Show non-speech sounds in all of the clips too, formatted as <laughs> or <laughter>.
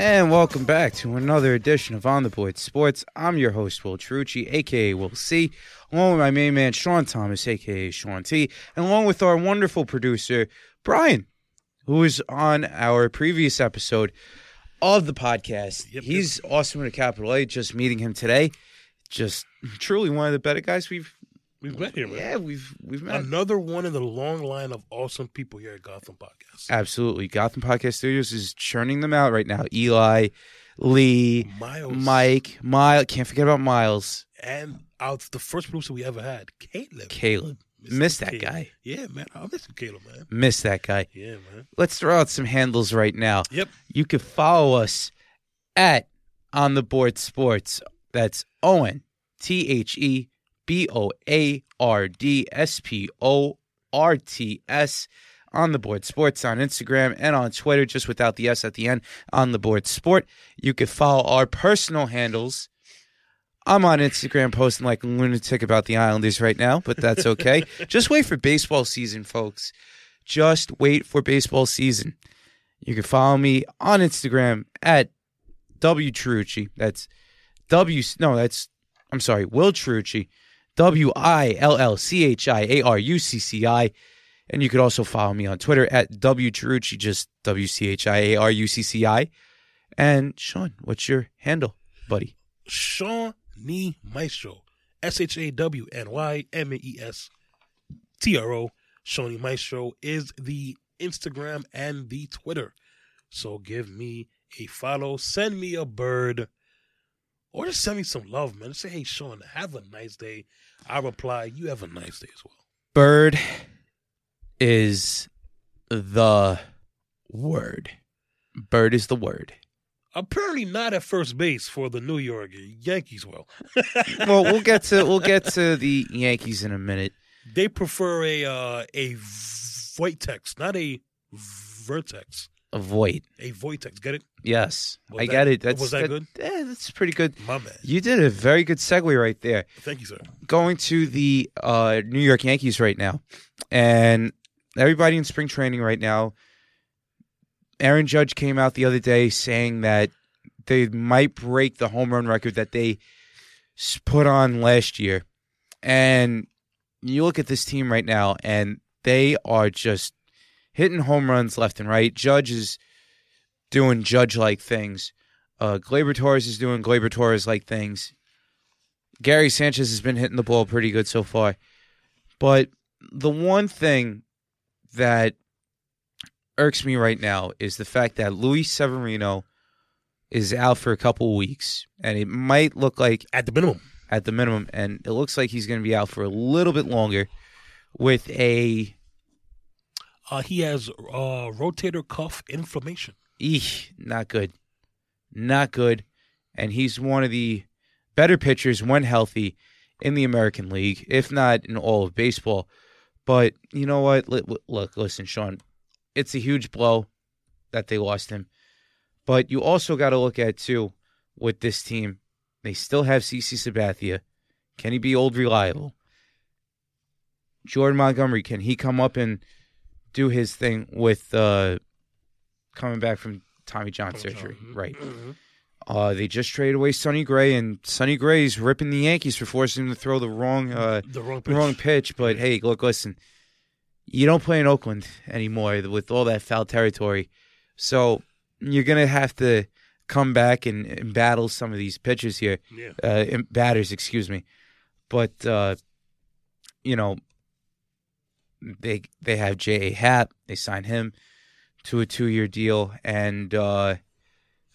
And welcome back to another edition of On the Board Sports. I'm your host, Will Chiarucci, aka Will C, along with my main man, Sean Thomas, aka Sean T, and along with our wonderful producer, Brian, who was on our previous episode of the podcast. Yep, He's awesome with a capital A. Just meeting him today. Just truly one of the better guys we've We've met here, man. yeah, we've we've met. Another one in the long line of awesome people here at Gotham Podcast. Absolutely. Gotham Podcast Studios is churning them out right now. Eli, Lee, Miles, Mike, Miles. Can't forget about Miles. and out the first producer we ever had, Caleb. Caleb. Mr. Miss that Caleb. guy. Yeah, man. I miss Caleb, man. Miss that guy. Yeah, man. Let's throw out some handles right now. Yep. You can follow us at On the Board Sports. That's Owen, T H E B O A R D S P O R T S. On the Board Sports on Instagram and on Twitter, just without the S at the end, on the Board Sport. You can follow our personal handles. I'm on Instagram posting like a lunatic about the Islanders right now, but that's okay. <laughs> just wait for baseball season, folks. Just wait for baseball season. You can follow me on Instagram at W Chiarucci. That's W. No, that's I'm sorry, Will Chiarucci. W I L L C H I A R U C C I. And you could also follow me on Twitter at W Chiarucci, just W C H I A R U C C I. And Sean, what's your handle, buddy? Sean Nee Maestro. S H A W N Y M E S T R O. Shawnee Maestro is the Instagram and the Twitter. So give me a follow. Send me a bird. Or just send me some love, man. Say, hey, Sean, have a nice day. I reply, you have a nice day as well. Bird is the word. Bird is the word. Apparently not at first base for the New York Yankees. Well, <laughs> well, we'll get to we'll get to the Yankees in a minute. they prefer a uh, a Voitex, not a Vertex. Avoid. A Voitex. Get it? Yes, Was I that- get it. That's was that good? Yeah, that's pretty good. My man. You did a very good segue right there. Thank you, sir. Going to the uh, New York Yankees right now, and everybody in spring training right now. Aaron Judge came out the other day saying that they might break the home run record that they put on last year. And you look at this team right now, and they are just hitting home runs left and right. Judge is doing Judge like things. Uh, Gleyber Torres is doing Gleyber Torres like things. Gary Sanchez has been hitting the ball pretty good so far. But the one thing that irks me right now is the fact that Luis Severino is out for a couple weeks, and it might look like At the minimum. at the minimum, and it looks like he's going to be out for a little bit longer with a Uh, he has uh, rotator cuff inflammation. eesh, not good, not good, and he's one of the better pitchers when healthy in the American League, if not in all of baseball. But you know what? Look, listen, Sean, it's a huge blow that they lost him. But you also got to look at too with this team. They still have CC Sabathia. Can he be old reliable? Jordan Montgomery, can he come up and do his thing with uh, coming back from Tommy John surgery? Right. Mhm. Uh, they just traded away Sonny Gray, and Sonny Gray's ripping the Yankees for forcing him to throw the wrong uh, The wrong pitch. wrong pitch. But hey, look, listen, you don't play in Oakland anymore with all that foul territory, so you're gonna have to come back and, and battle some of these pitchers here, Yeah. uh, batters, excuse me. But uh, you know, they they have J. A. Happ. They sign him to a two year deal, and uh,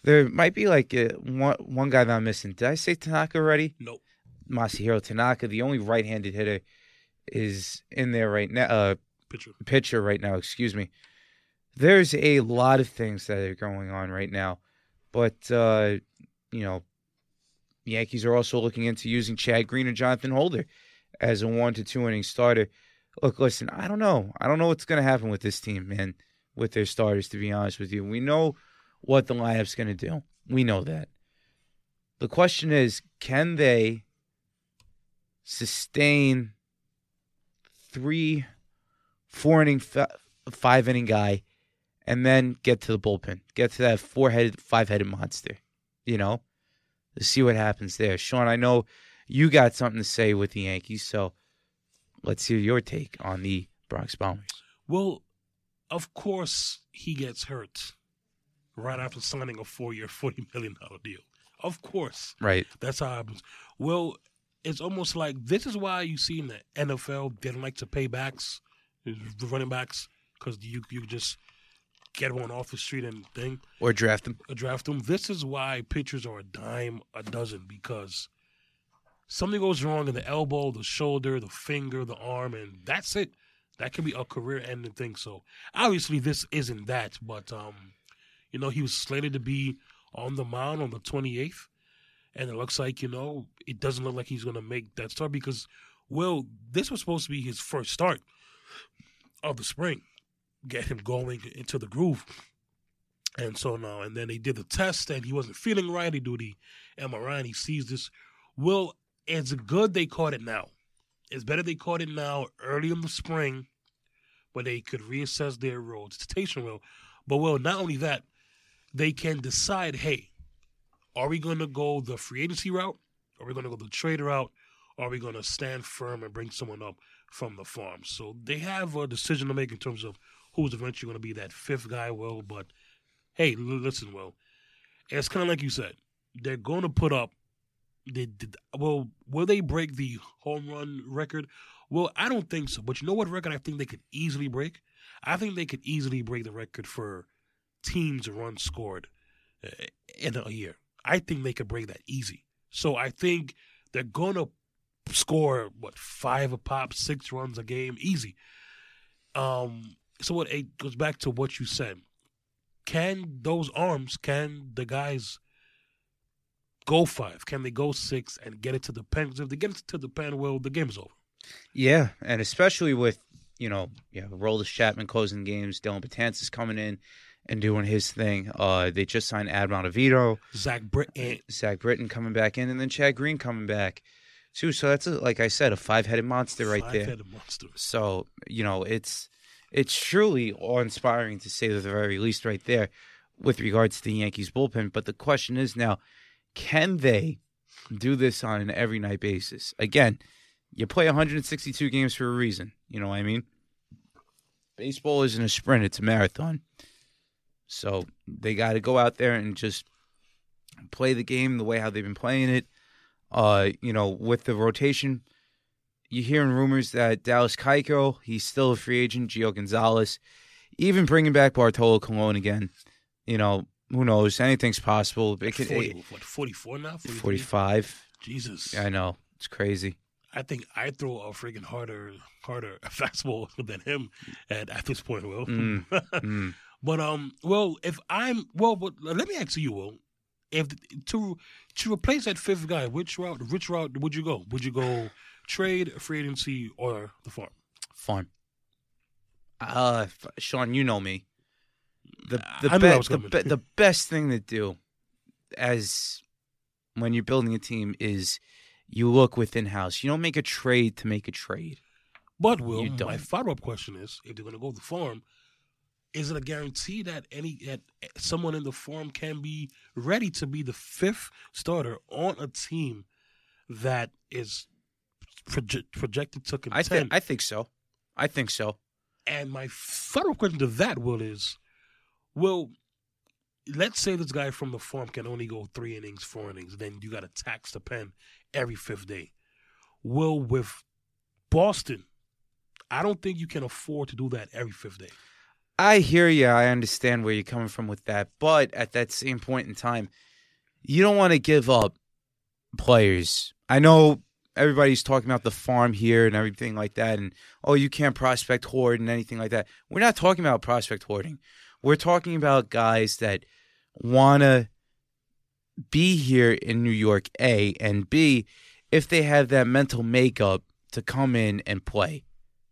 there might be like uh one one guy that I'm missing. Did I say Tanaka already? Nope. Masahiro Tanaka, the only right-handed hitter, is in there right now. Uh, Pitcher. pitcher right now. Excuse me. There's a lot of things that are going on right now, but uh, you know, Yankees are also looking into using Chad Green and Jonathan Holder as a one to two inning starter. Look, listen, I don't know. I don't know what's going to happen with this team, man, with their starters, to be honest with you. We know what the lineup's going to do. We know that. The question is, can they sustain three, four inning, five inning guy and then get to the bullpen, get to that four headed, five headed monster. You know, to see what happens there. Sean, I know you got something to say with the Yankees, so let's hear your take on the Bronx Bombers. Well, of course he gets hurt right after signing a four-year, forty million dollar deal. Of course, Right. that's how it happens. Well, it's almost like this is why you see in the NFL they don't like to pay backs, the running backs, because you you just get one off the street and thing Or draft them. draft them. This is why pitchers are a dime a dozen because something goes wrong in the elbow, the shoulder, the finger, the arm, and that's it. That could be a career-ending thing. So obviously, this isn't that, but um, you know, he was slated to be on the mound on the 28th, and it looks like you know it doesn't look like he's to make that start because, well, this was supposed to be his first start of the spring, get him going into the groove. And so now, and then they did the test, and he wasn't feeling right. They do the MRI, and he sees this. Well, it's good they caught it now. It's better they caught it now, early in the spring, where they could reassess their their rotation well. But well, not only that, they can decide, hey, are we going to go the free agency route? Are we going to go the trade route? Are we going to stand firm and bring someone up from the farm? So they have a decision to make in terms of who's eventually going to be that fifth guy. Well, but hey, listen, well, it's kind of like you said. They're going to put up. They did well. Will they break the home run record? Well, I don't think so. But you know what record I think they could easily break? I think they could easily break the record for teams runs scored uh, in a year. I think they could break that easy. So I think they're to score what five a pop, six runs a game, easy. Um. So what it goes back to what you said can those arms, can the guys go five? Can they go six and get it to the pen? 'Cause if they get it to the pen, well, the game's over. Yeah, and especially with you know, yeah, Roldis Chapman closing games, Dellin Betances coming in and doing his thing. Uh, they just signed Adam Ottavino, Zach Britton, Zach Britton coming back in, and then Chad Green coming back too. So that's a, like I said, a five-headed monster right there. five-headed monster. So you know, it's it's truly awe-inspiring to say the very least, right there, with regards to the Yankees bullpen. But the question is now, can they do this on an every night basis? Again, you play 162 games for a reason. You know what I mean? Baseball isn't a sprint; it's a marathon. So they got to go out there and just play the game the way how they've been playing it. Uh, you know, with the rotation, you're hearing rumors that Dallas Keuchel, he's still a free agent. Gio Gonzalez, even bringing back Bartolo Colon again. You know, who knows? Anything's possible. It could, 40, what, 44 now? 43? 45. Jesus. I know it's crazy. I think I throw a freaking harder, harder <laughs> fastball than him at, at this point, Will. Mm, <laughs> mm. But um, well, if I'm well, but let me ask you, Will, if to to replace that fifth guy, which route, which route would you go? Would you go trade, free agency, or the farm? Farm. Uh, Sean, you know me. The the, I knew that be- the, be- the best thing to do, as when you're building a team, is you look within house. You don't make a trade to make a trade. But Will, my follow up question is: If they're going to go to the farm, is it a guarantee that any that someone in the farm can be ready to be the fifth starter on a team that is proje- projected to I contend? I think so. I think so. And my follow-up question to that, Will, is, well, let's say this guy from the farm can only go three innings, four innings, then you got to tax the pen every fifth day. Well, with Boston, I don't think you can afford to do that every fifth day. I hear you. I understand where you're coming from with that, but at that same point in time, you don't want to give up players. I know everybody's talking about the farm here and everything like that, and oh, you can't prospect hoard and anything like that. We're not talking about prospect hoarding. We're talking about guys that want to be here in New York, A, and B, if they have that mental makeup to come in and play.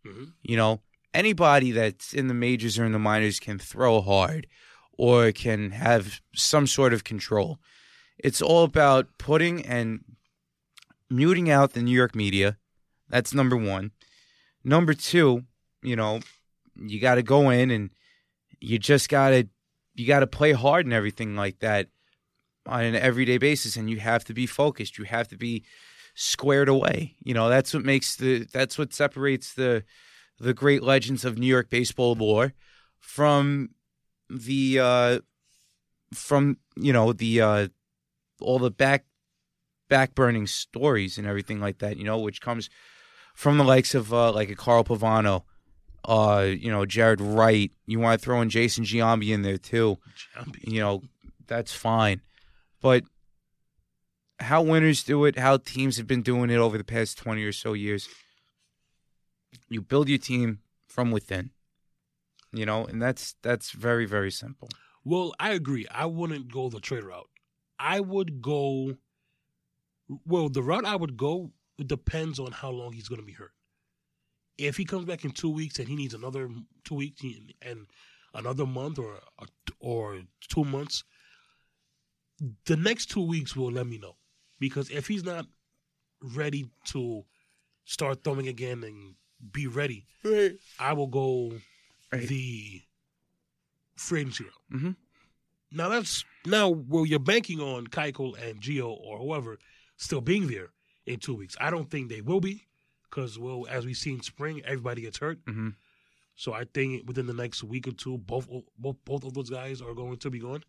Mhm. You know, anybody that's in the majors or in the minors can throw hard or can have some sort of control. It's all about putting and muting out the New York media. That's number one. Number two, you know, you got to go in and you just gotta you gotta play hard and everything like that on an everyday basis, and you have to be focused. You have to be squared away. You know that's what makes the that's what separates the the great legends of New York baseball lore from the uh from you know the uh all the back back burning stories and everything like that you know which comes from the likes of uh like a Carl Pavano uh you know Jaret Wright you want to throw in Jason Giambi in there too Giambi. you know that's fine but how winners do it how teams have been doing it over the past 20 or so years you build your team from within you know and that's that's very very simple Well, I agree. I wouldn't go the trade route. I would go. Well, the route I would go depends on how long he's going to be hurt. If he comes back in two weeks and he needs another two weeks and another month or or two months, the next two weeks will let me know because if he's not ready to start throwing again and be ready, right I will go Right. the free agency route. Mhm. Now that's now where you're banking on Keuchel and Gio or whoever still being there in two weeks. I don't think they will be because well, as we see in spring, everybody gets hurt. mm-hmm. So I think within the next week or two, both both both of those guys are going to be gone.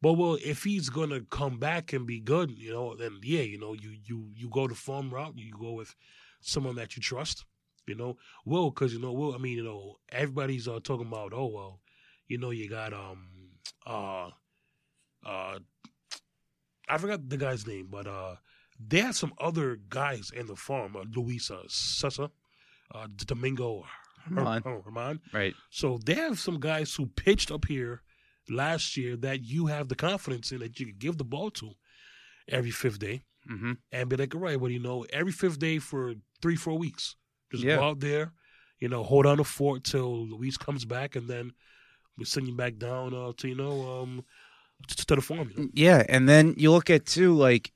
But well, if he's gonna come back and be good, you know, then yeah, you know, you you you go the farm route. You go with someone that you trust. You know, well, because you know, well, I mean, you know, everybody's uh, talking about, oh well, you know, you got um uh uh I forgot the guy's name, but uh they had some other guys in the farm, uh, Luis uh, Cessa, uh, Domingo Germán. Her- Germán. right So they have some guys who pitched up here last year that you have the confidence in that you can give the ball to every fifth day mm-hmm. and be like, all right, what well, you know, every fifth day for three, four weeks. Just Yeah. go out there, you know, hold on the fort till Luis comes back and then we send you back down uh, to, you know, um, to, to the farm. You know? Yeah, and then you look at too, like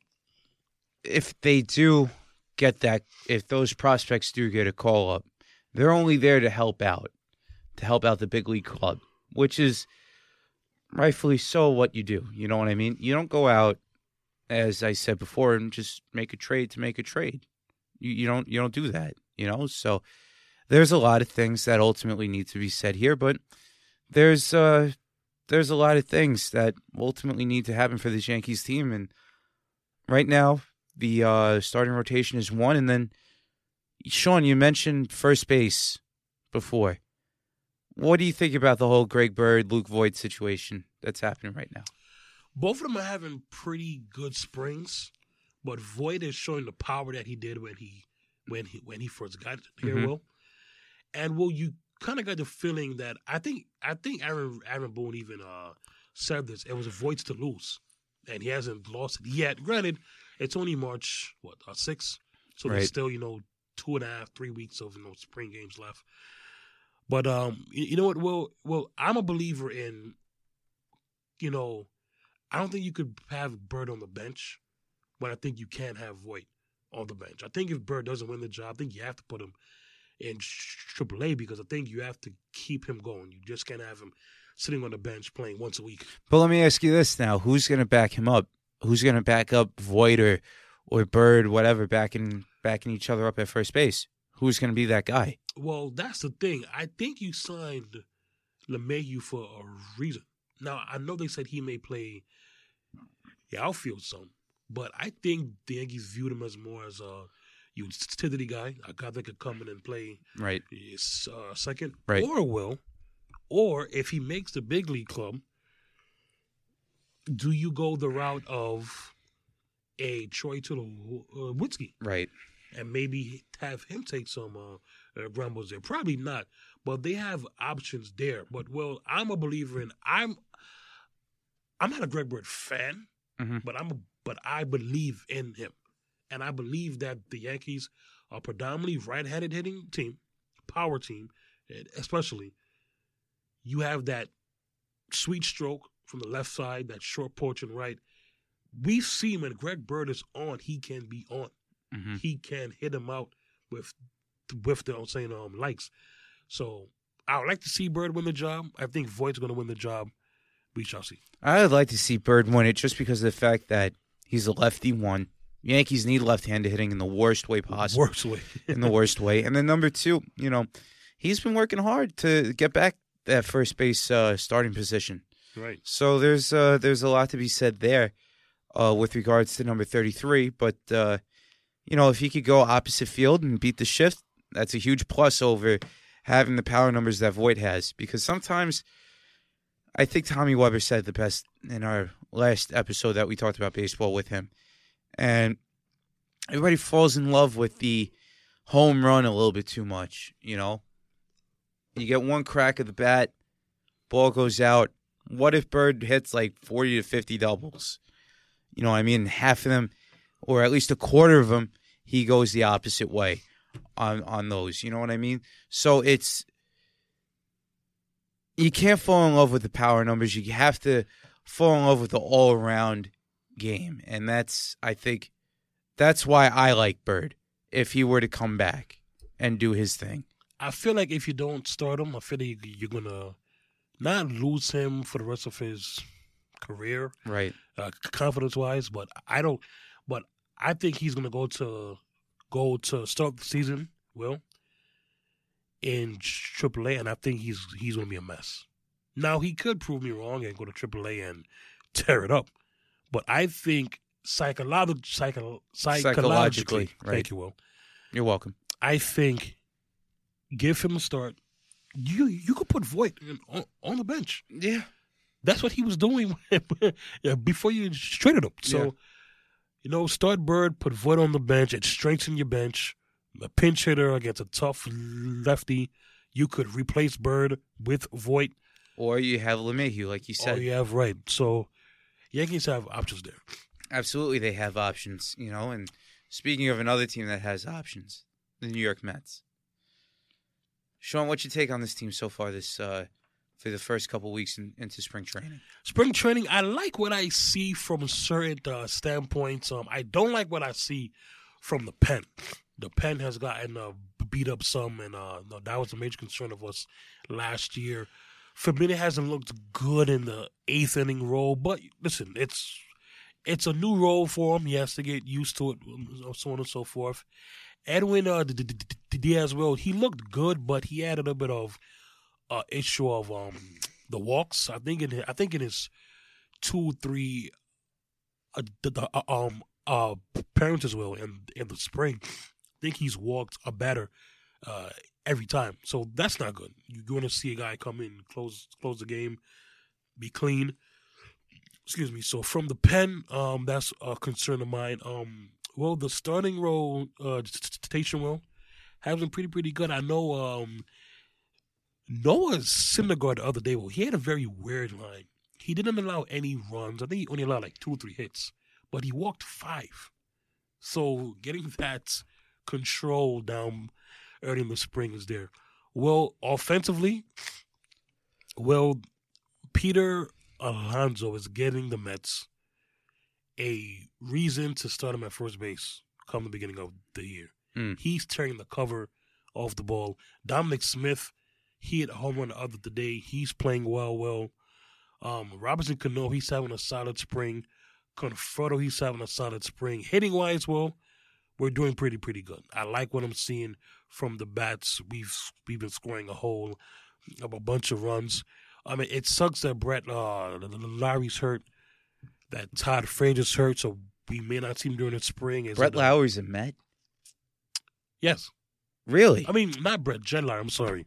if they do get that, if those prospects do get a call up, they're only there to help out, to help out the big league club, which is rightfully so what you do. You know what I mean? You don't go out, as I said before, and just make a trade to make a trade. You, you don't you don't do that. You know, so there's a lot of things that ultimately need to be said here, but there's uh there's a lot of things that ultimately need to happen for this Yankees team. And right now, the uh, starting rotation is one. And then, Sean, you mentioned first base before. What do you think about the whole Greg Bird, Luke Voit situation that's happening right now? Both of them are having pretty good springs, but Voit is showing the power that he did when he when he when he first got here. Mhm. Will and will you kind of got the feeling that I think I think Aaron Aaron Boone even uh, said this. It was Voit's to lose, and he hasn't lost it yet. Granted, it's only March what uh, six, so Right. there's still you know two and a half, three weeks of you know spring games left. But um, you, you know what? Well, well, I'm a believer in, you know, I don't think you could have Bird on the bench, but I think you can have Voit on the bench. I think if Bird doesn't win the job, I think you have to put him in AAA because I think you have to keep him going. You just can't have him sitting on the bench playing once a week. But let me ask you this now: Who's going to back him up? Who's going to back up Voit or, or Bird, whatever, backing backing each other up at first base? Who's going to be that guy? Well, that's the thing. I think you signed LeMahieu for a reason. Now, I know they said he may play the outfield some, but I think the Yankees viewed him as more as a utility guy, a guy that could come in and play Right. uh, second, Right. or will, or if he makes the big league club, do you go the route of a Troy Tulowitzki? Uh? Right. and maybe have him take some uh, uh, grumbles there. Probably not, but they have options there. But well, I'm a believer in. I'm. I'm not a Greg Bird fan, Mhm. but I'm. A, but I believe in him, and I believe that the Yankees are predominantly right-handed hitting team, power team, especially. You have that sweet stroke from the left side, that short porch and right. We've seen when Greg Bird is on, he can be on hmm he can hit him out with with the I'm saying um likes. So I would like to see Bird win the job. I think Voit's going to win the job. We shall see. I would like to see Bird win it just because of the fact that he's a lefty one. Yankees need left-handed hitting in the worst way possible. Worst way. <laughs> in the worst way. And then number two, you know, he's been working hard to get back that first base uh, starting position. Right. So there's uh, there's a lot to be said there uh, with regards to number 33. But uh, you know, if he could go opposite field and beat the shift, that's a huge plus over having the power numbers that Voit has. Because sometimes I think Tommy Weber said the best in our last episode that we talked about baseball with him, and everybody falls in love with the home run a little bit too much. You know, you get one crack of the bat, ball goes out. What if Bird hits like 40 to 50 doubles? You know, I mean, half of them, or at least a quarter of them, he goes the opposite way on on those. You know what I mean? So it's you can't fall in love with the power numbers. You have to fall in love with the all around game, and that's I think that's why I like Bird. If he were to come back and do his thing, I feel like if you don't start him, I feel like you're to not lose him for the rest of his career, right? uh, confidence wise. But I don't. But I think he's going to go to go to start the season. Will in AAA, and I think he's he's going to be a mess. Now he could prove me wrong and go to AAA and tear it up, but I think psycho, psychologically, Psychologically, right. thank you, Will. You're welcome. I think give him a start. You you could put Voit on, on the bench. Yeah, That's what he was doing <laughs> before you traded him. So, Yeah. you know, start Bird, put Voit on the bench. It strengthens your bench. A pinch hitter against a tough lefty. You could replace Bird with Voit. or you have LeMahieu, like you said. Oh, you have right. So, Yankees have options there. Absolutely, they have options. You know, and speaking of another team that has options, the New York Mets. Sean, what's your take on this team so far? This uh, for the first couple weeks in, into spring training. Spring training, I like what I see from certain uh, standpoints. Um, I don't like what I see from the pen. The pen has gotten uh, beat up some, and uh, that was a major concern of us last year. Familia hasn't looked good in the eighth inning role, but listen, it's it's a new role for him. He has to get used to it, um, so on and so forth. Edwin uh, D- D- D- Diaz, well, he looked good, but he had a little bit of uh, issue of um, the walks. I think in I think in his two three uh, the, uh, um uh parents as well in in the spring. I think he's walked a better uh every time. So that's not good. You're going to see a guy come in, close close the game, be clean. Excuse me. So from the pen, um, that's a concern of mine. Um, well, the starting role, uh, station role, has been pretty pretty good. I know. Um, Noah Syndergaard the other day, well, he had a very weird line. He didn't allow any runs. I think he only allowed like two or three hits, but he walked five. So getting <laughs> that control down early in the spring is there. Well, offensively, well, Peter Alonso is getting the Mets a reason to start him at first base come the beginning of the year. Mm. He's tearing the cover off the ball. Dominic Smith, he hit a home run the other day. He's playing well, well. Um, Robinson Cano, he's having a solid spring. Conforto, he's having a solid spring. Hitting wise, well, we're doing pretty, pretty good. I like what I'm seeing from the bats. We've we've been scoring a whole a bunch of runs. I mean, it sucks that Brett uh, Larry's hurt, that Todd Frazier's hurt, so we may not see him during the spring. Is Brett Lowry's a Met. Yes, Really? I mean not Brett Jed Lowrie. I'm sorry.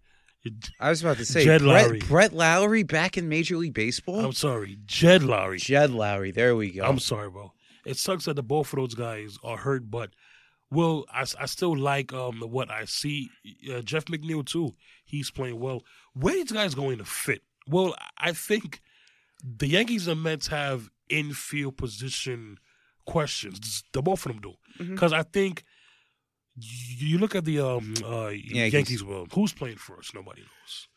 I was about to say Jed Brett, Lowry. Brett Lowry back in Major League Baseball. I'm sorry, Jed Lowrie. Jed Lowrie. There we go. I'm sorry, bro. It sucks that the both of those guys are hurt, but well, I, I still like um what I see. Uh, Jeff McNeil too. He's playing well. Where these guys going to fit? Well, I think the Yankees and Mets have infield position questions. The both of them do, because I think you you look at the um uh, Yankees. Yankees. Well, who's playing first? Nobody knows.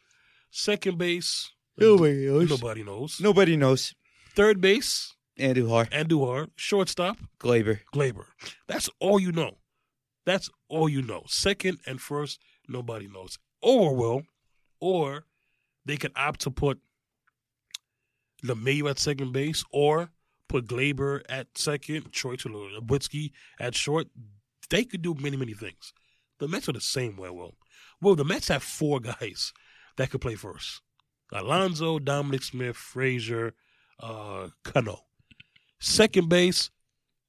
Second base, Nobody knows. nobody knows. Nobody knows. Third base, Andujar, Andujar. Shortstop, Gleyber. Gleyber. That's all you know. That's all you know. Second and first, nobody knows. Or well, or they can opt to put LeMahieu at second base, or put Gleyber at second, Troy Tulowitzki at short. They could do many, many things. The Mets are the same way. Well, well, the Mets have four guys that could play first: Alonso, Dominic Smith, Frazier, uh, Cano. Second base,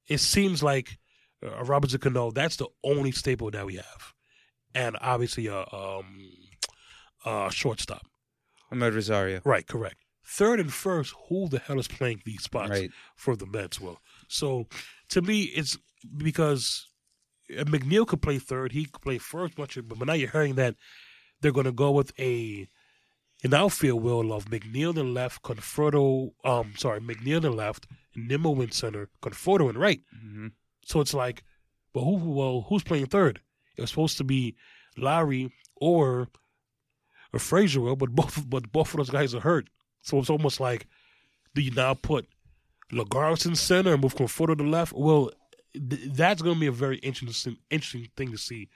it seems like uh, Robinson Cano. That's the only staple that we have, and obviously a um, uh, shortstop. Amed Rosario. Right, correct. Third and first, who the hell is playing these spots Right. for the Mets? Well, so to me, it's because uh, McNeil could play third, he could play first, but now you're hearing that they're going to go with a an outfield will of McNeil in left, Conforto, um, sorry, McNeil in left, Nimmo in center, Conforto in right. hmm So it's like, well, who, well, who's playing third? It was supposed to be Larry or or Frazier, but both but both of those guys are hurt. So it's almost like, do you now put Lagares in center and move Conforto to the left? Well, th- that's going to be a very interesting interesting thing to see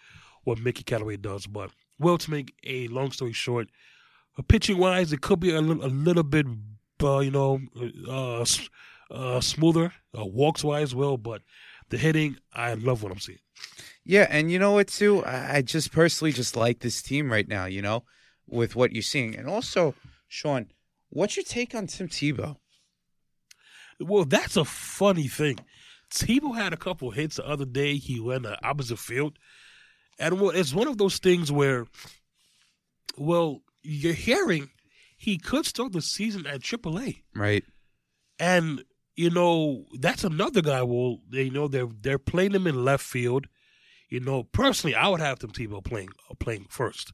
what Mickey Callaway does. But well, to make a long story short, uh, pitching wise, it could be a little a little bit, uh, you know, uh, uh, smoother uh, walks wise, well, but the hitting, I love what I'm seeing. Yeah, and you know what too? I just personally just like this team right now, you know, with what you're seeing. And also, Sean, what's your take on Tim Tebow? Well, that's a funny thing. Tebow had a couple hits the other day. He went the opposite field, and well, it's one of those things where, well, you're hearing he could start the season at AAA, Right. and you know that's another guy. Well, they you know they're they're playing him in left field. You know, personally, I would have Tim Tebow playing uh, playing first.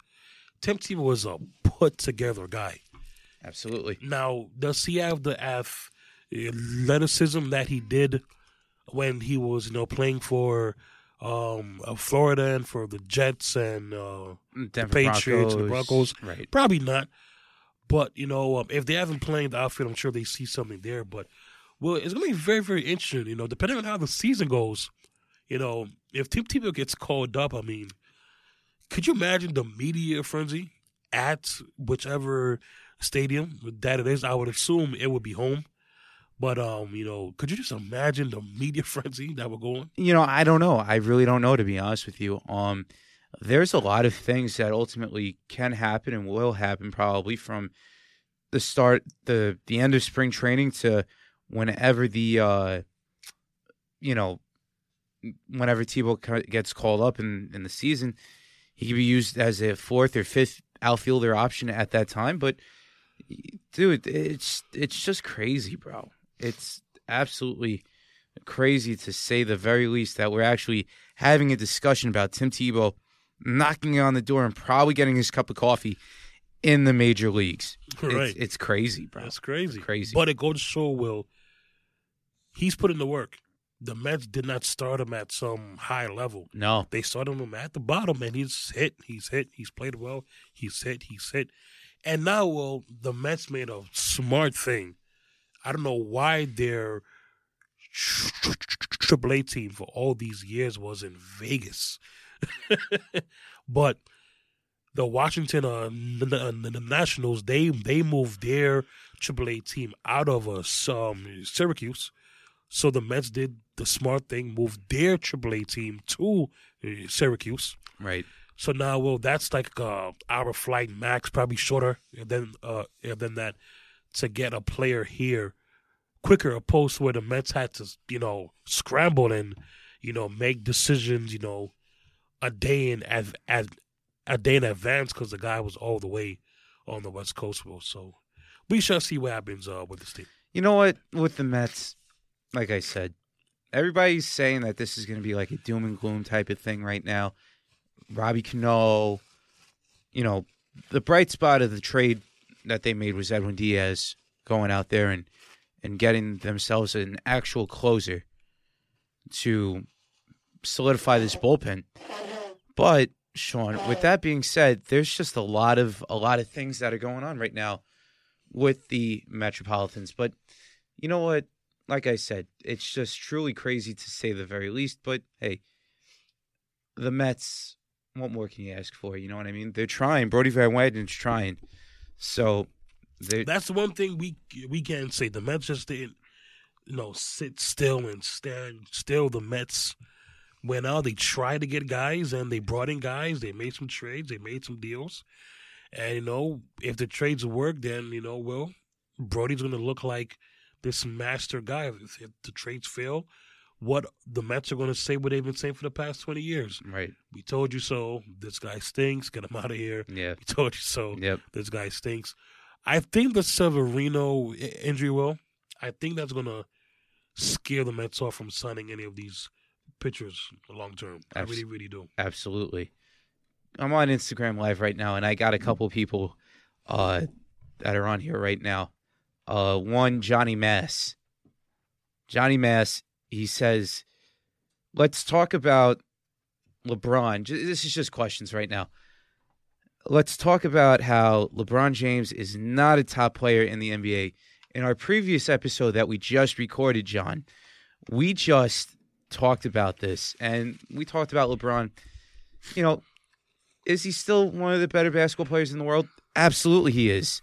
Tim Tebow was a put together guy. Absolutely. Now, does he have the athleticism that he did when he was, you know, playing for um, uh, Florida and for the Jets and uh, Denver Patriots and the Broncos. Broncos. Right. probably not. But you know, um, if they haven't played the outfield, I'm sure they see something there. But well, it's gonna be very, very interesting. You know, depending on how the season goes. You know, if Tim Tebow gets called up, I mean, could you imagine the media frenzy at whichever stadium that it is? I would assume it would be home. But um, you know, could you just imagine the media <laughs> frenzy that would go on? You know, I don't know. I really don't know to be honest with you. Um there's a lot of things that ultimately can happen and will happen probably from the start the the end of spring training to whenever the uh you know whenever Tebow gets called up in in the season, he could be used as a fourth or fifth outfielder option at that time. But dude, it's it's just crazy, bro. It's absolutely crazy to say the very least that we're actually having a discussion about Tim Tebow knocking on the door and probably getting his cup of coffee in the major leagues. Right. It's, it's crazy, bro. That's crazy. crazy. But it goes to show, Will, he's put in the work. The Mets did not start him at some high level. no, They started him at the bottom, and he's hit, he's hit, he's played well, he's hit, he's hit. And now, well, the Mets made a smart thing. I don't know why their AAA team for all these years was in Vegas. <laughs> but the Washington uh, n- Nationals they they moved their AAA team out of uh, Syracuse, so the Mets did the smart thing, moved their AAA team to uh, Syracuse. right. So now, well, that's like uh, hour flight max, probably shorter than uh, than that to get a player here quicker, opposed to where the Mets had to, you know, scramble and you know make decisions, you know, a day in ad, ad, a day in advance because the guy was all the way on the West Coast. Will so we shall see what happens uh, with this team. You know what? With the Mets, like I said, everybody's saying that this is going to be like a doom and gloom type of thing right now. Robbie Cano, you know, the bright spot of the trade that they made was Edwin Diaz going out there and and getting themselves an actual closer to solidify this bullpen. But Sean, with that being said, there's just a lot of a lot of things that are going on right now with the Metropolitans. But you know what? Like I said, it's just truly crazy to say the very least. But hey, the Mets what more can you ask for? You know what I mean? They're trying. Brodie Van Wagenen's trying. So That's the one thing we we can't say. The Mets just didn't, you know, sit still and stand still. The Mets went out. They tried to get guys, and they brought in guys. They made some trades. They made some deals, and you know, if the trades work, then you know, well, Brodie's going to look like this master guy. If, if the trades fail, what the Mets are going to say what they've been saying for the past twenty years. right. We told you so. This guy stinks. Get him out of here. Yeah. We told you so Yep. this guy stinks. I think the Severino injury will. I think that's gonna scare the Mets off from signing any of these pitchers long term. I really, really do. Absolutely. I'm on Instagram live right now, and I got a couple people uh, that are on here right now. Uh, one, Johnny Mass. Johnny Mass, he says, let's talk about LeBron. This is just questions right now. Let's talk about how LeBron James is not a top player in the NBA. In our previous episode that we just recorded, John, we just talked about this, and we talked about LeBron. You know, is he still one of the better basketball players in the world? Absolutely, he is.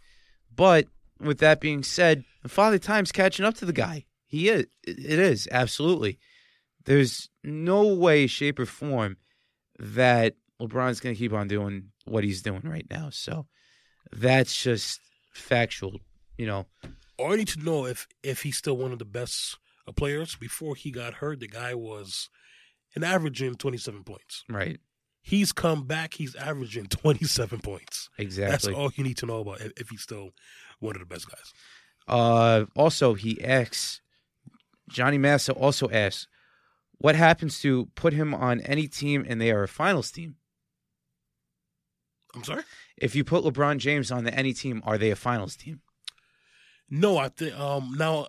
But with that being said, Father Time's catching up to the guy. He is. It is absolutely. There's no way, shape, or form that LeBron's going to keep on doing what he's doing right now. So that's just factual. You know, All you need to know if if he's still one of the best uh, players. Before he got hurt, the guy was an averaging twenty seven points. right? He's come back. He's averaging <laughs> twenty seven points. Exactly. That's all you need to know about if, if he's still one of the best guys. Uh, also, he asks, Johnny Massa also asks, what happens to put him on any team and they are a finals team? I'm sorry. If you put LeBron James on the any team, are they a finals team? No, I think um now,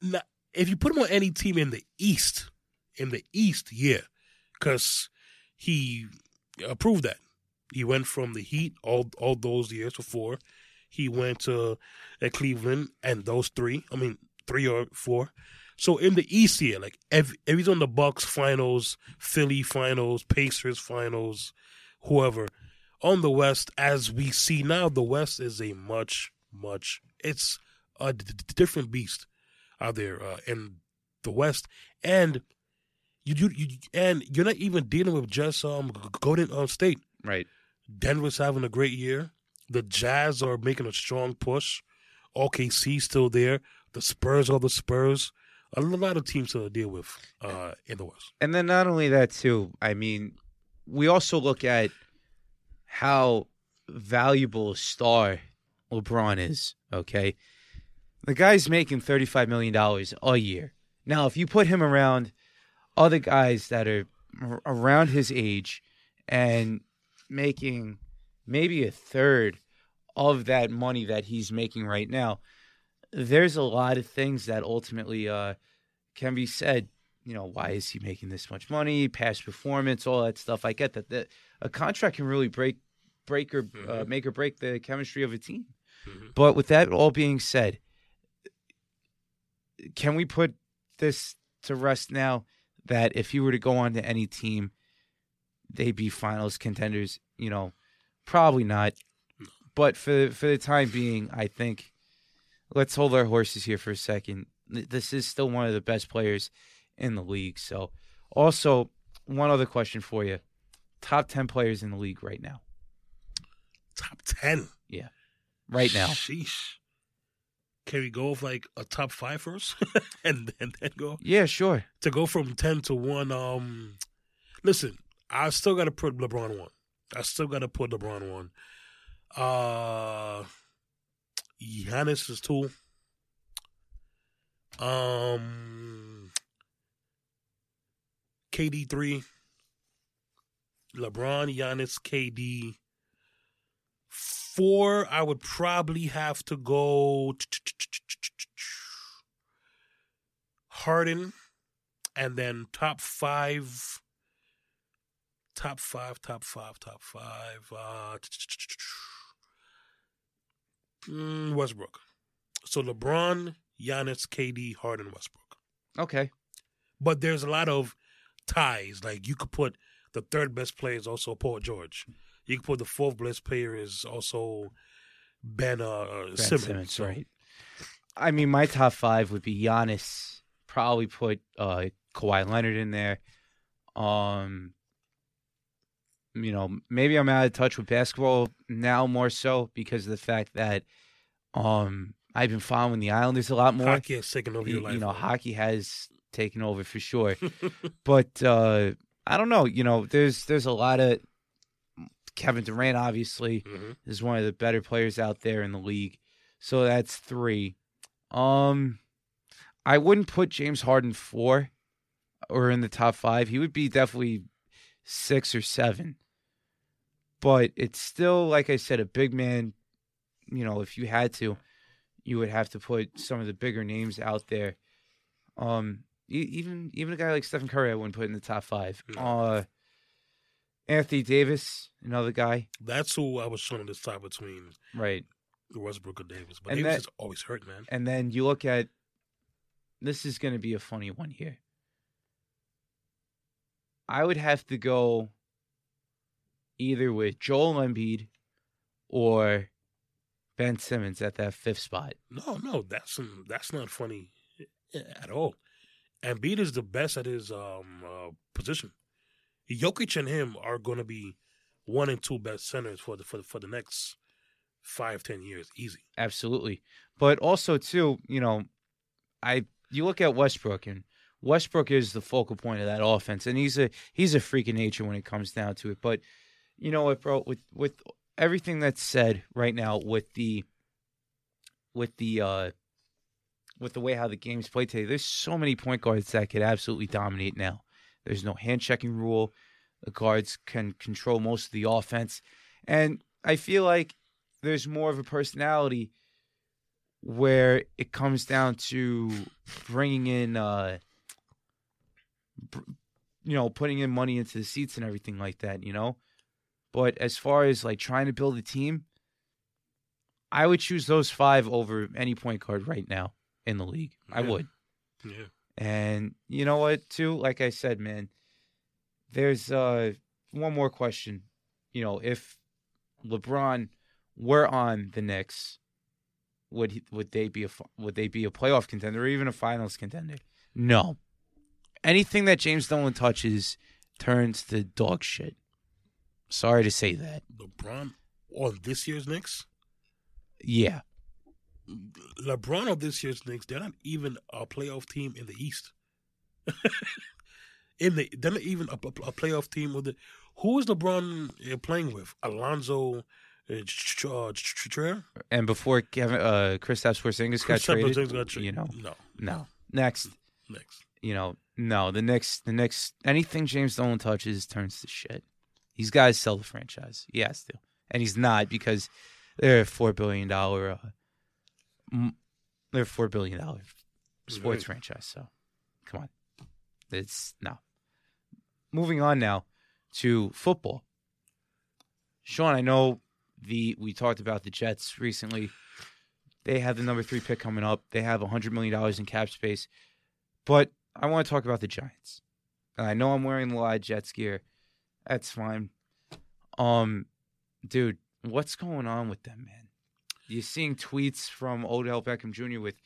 now if you put him on any team in the East, in the East, yeah, because he approved that. He went from the Heat all all those years before. He went to uh, Cleveland and those three. I mean, three or four. So in the East, yeah, like if, if he's on the Bucks finals, Philly finals, Pacers finals, whoever. On the West, as we see now, the West is a much, much. It's a d- different beast out there uh, in the West, and you, you, you and you're not even dealing with just um Golden uh, State. Right. Denver's having a great year. The Jazz are making a strong push. OKC still there. The Spurs are the Spurs. A lot of teams to deal with uh, in the West. And then not only that too, I mean, we also look at how valuable a star LeBron is, okay? The guy's making $35 million a year. Now, if you put him around other guys that are around his age and making maybe a third of that money that he's making right now, there's a lot of things that ultimately uh, can be said. You know, why is he making this much money? Past performance, all that stuff. I get that. that a contract can really break, break or uh, Mhm. make or break the chemistry of a team. Mhm. But with that all being said, can we put this to rest now? That if he were to go on to any team, they'd be finals contenders. You know, probably not. But for for the time being, I think let's hold our horses here for a second. This is still one of the best players in the league. So, also one other question for you: top ten players in the league right now. Top ten. Yeah. Right now, Sheesh. Can we go with like a top five first, <laughs> and, and then go yeah, sure. to go from ten to one? Um, listen, I still got to put LeBron one. I still got to put LeBron one. Uh, Giannis is two. Um, KD three. LeBron, Giannis, KD. Four, I would probably have to go Harden, and then top five. Top five, top five, top five. Uh, mm, Westbrook. So LeBron, Giannis, KD, Harden, Westbrook. Okay. But there's a lot of ties. Like you could put the third best player is also Paul George. You could put the fourth best player is also Ben, uh, Ben Simmons. Simmons, So, right? I mean, my top five would be Giannis. Probably put uh, Kawhi Leonard in there. Um, you know, maybe I'm out of touch with basketball now more so because of the fact that um I've been following the Islanders a lot more. Hockey has taken over you, your life. you know, hockey has taken over for sure. <laughs> but uh I don't know. You know, there's there's a lot of Kevin Durant. Obviously, Mhm. is one of the better players out there in the league. So that's three. Um, I wouldn't put James Harden four or in the top five. He would be definitely six or seven. But it's still, like I said, a big man. You know, if you had to, you would have to put some of the bigger names out there. Um, even even a guy like Stephen Curry, I wouldn't put in the top five. Uh, Anthony Davis, another guy, That's who I was trying to decide between right? Westbrook or Davis. But And Davis that- is always hurt, man. And then you look at this is going to be a funny one here. I would have to go either with Joel Embiid or Ben Simmons at that fifth spot. No, no, that's that's not funny at all. Embiid is the best at his um uh, position. Jokic and him are going to be one and two best centers for the for the, for the next five ten years, easy. Absolutely. But also too, you know, I you look at Westbrook and Westbrook is the focal point of that offense and he's a he's a freak of nature when it comes down to it. But you know what, bro, with with everything that's said right now with the with the uh with the way how the game's played today, there's so many point guards that could absolutely dominate now. There's no hand checking rule. The guards can control most of the offense. And I feel like there's more of a personality where it comes down to bringing in, uh, you know, putting in money into the seats and everything like that, you know? But as far as like trying to build a team, I would choose those five over any point guard right now in the league. I would. Yeah, And you know what, too? Like I said, man, there's uh one more question. You know, if LeBron were on the Knicks, would he, would they be a would they be a playoff contender or even a finals contender? No. Anything that James Dolan touches turns to dog shit. Sorry to say that. LeBron on this year's Knicks. Yeah. LeBron of this year's Knicks, they're not even a playoff team in the East. <laughs> in the they're not even a, a- playoff team with the who is LeBron uh, playing with? Allonzo uh, uh, Trier? And before Kevin uh Kristaps Porzingis got traded, got tra- you know, no, no. Next, next. you know, no, the next, the next, anything James Dolan touches turns to shit. He's got to sell the franchise. He has to, and he's not because they're a four billion dollar, uh, m- they're a four billion dollar sports Right. franchise. So, come on, it's no. Moving on now to football. Sean, I know the we talked about the Jets recently. They have the number three pick coming up. They have hundred million dollars in cap space. But I want to talk about the Giants. And I know I'm wearing a lot of Jets gear. That's fine. Um, dude, what's going on with them, man? You're seeing tweets from Odell Beckham Jr. with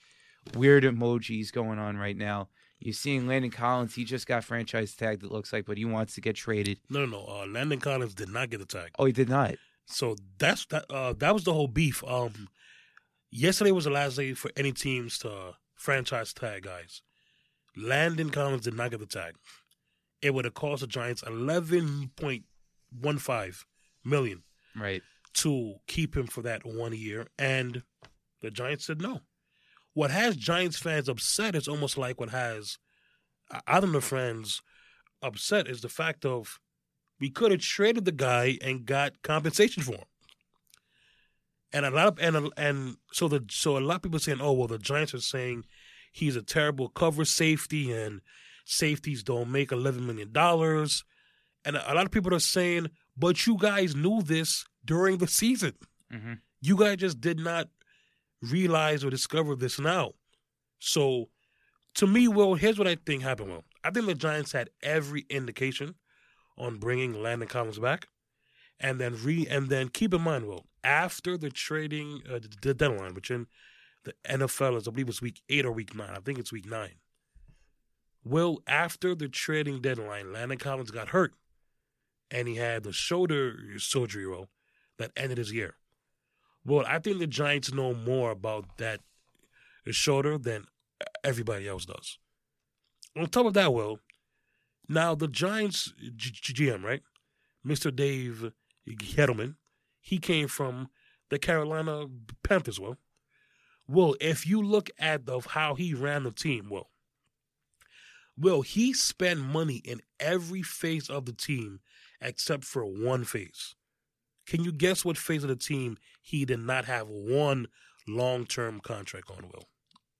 weird emojis going on right now. You're seeing Landon Collins. He just got franchise tagged. It looks like, but he wants to get traded. No, no, no. Uh, Landon Collins did not get the tag. Oh, he did not. So that's that. Uh, that was the whole beef. Um, yesterday was the last day for any teams to franchise tag guys. Landon Collins did not get the tag. It would have cost the Giants eleven point one five million Right. to keep him for that one year, and the Giants said no. What has Giants fans upset is almost like what has uh, Islander fans upset is the fact of we could have traded the guy and got compensation for him. And a lot of and and so the so a lot of people saying, oh well, the Giants are saying he's a terrible cover safety and safeties don't make eleven million dollars, and a lot of people are saying, but you guys knew this during the season. Mm-hmm. You guys just did not realize or discover this now. So, to me, Will, here's what I think happened. Will I think the Giants had every indication on bringing Landon Collins back, and then re and then keep in mind, Will, after the trading uh, the deadline, which in the NFL is I believe it's week eight or week nine. I think it's week nine. Well, after the trading deadline, Landon Collins got hurt, and he had the shoulder surgery, well, that ended his year. Well, I think the Giants know more about that shoulder than everybody else does. On top of that, Will, now the Giants GM, right, Mister Dave Gettleman, he came from the Carolina Panthers. Well, well, if you look at the, how he ran the team, well, well, he spent money in every phase of the team except for one phase. Can you guess what phase of the team he did not have one long term contract on, Will?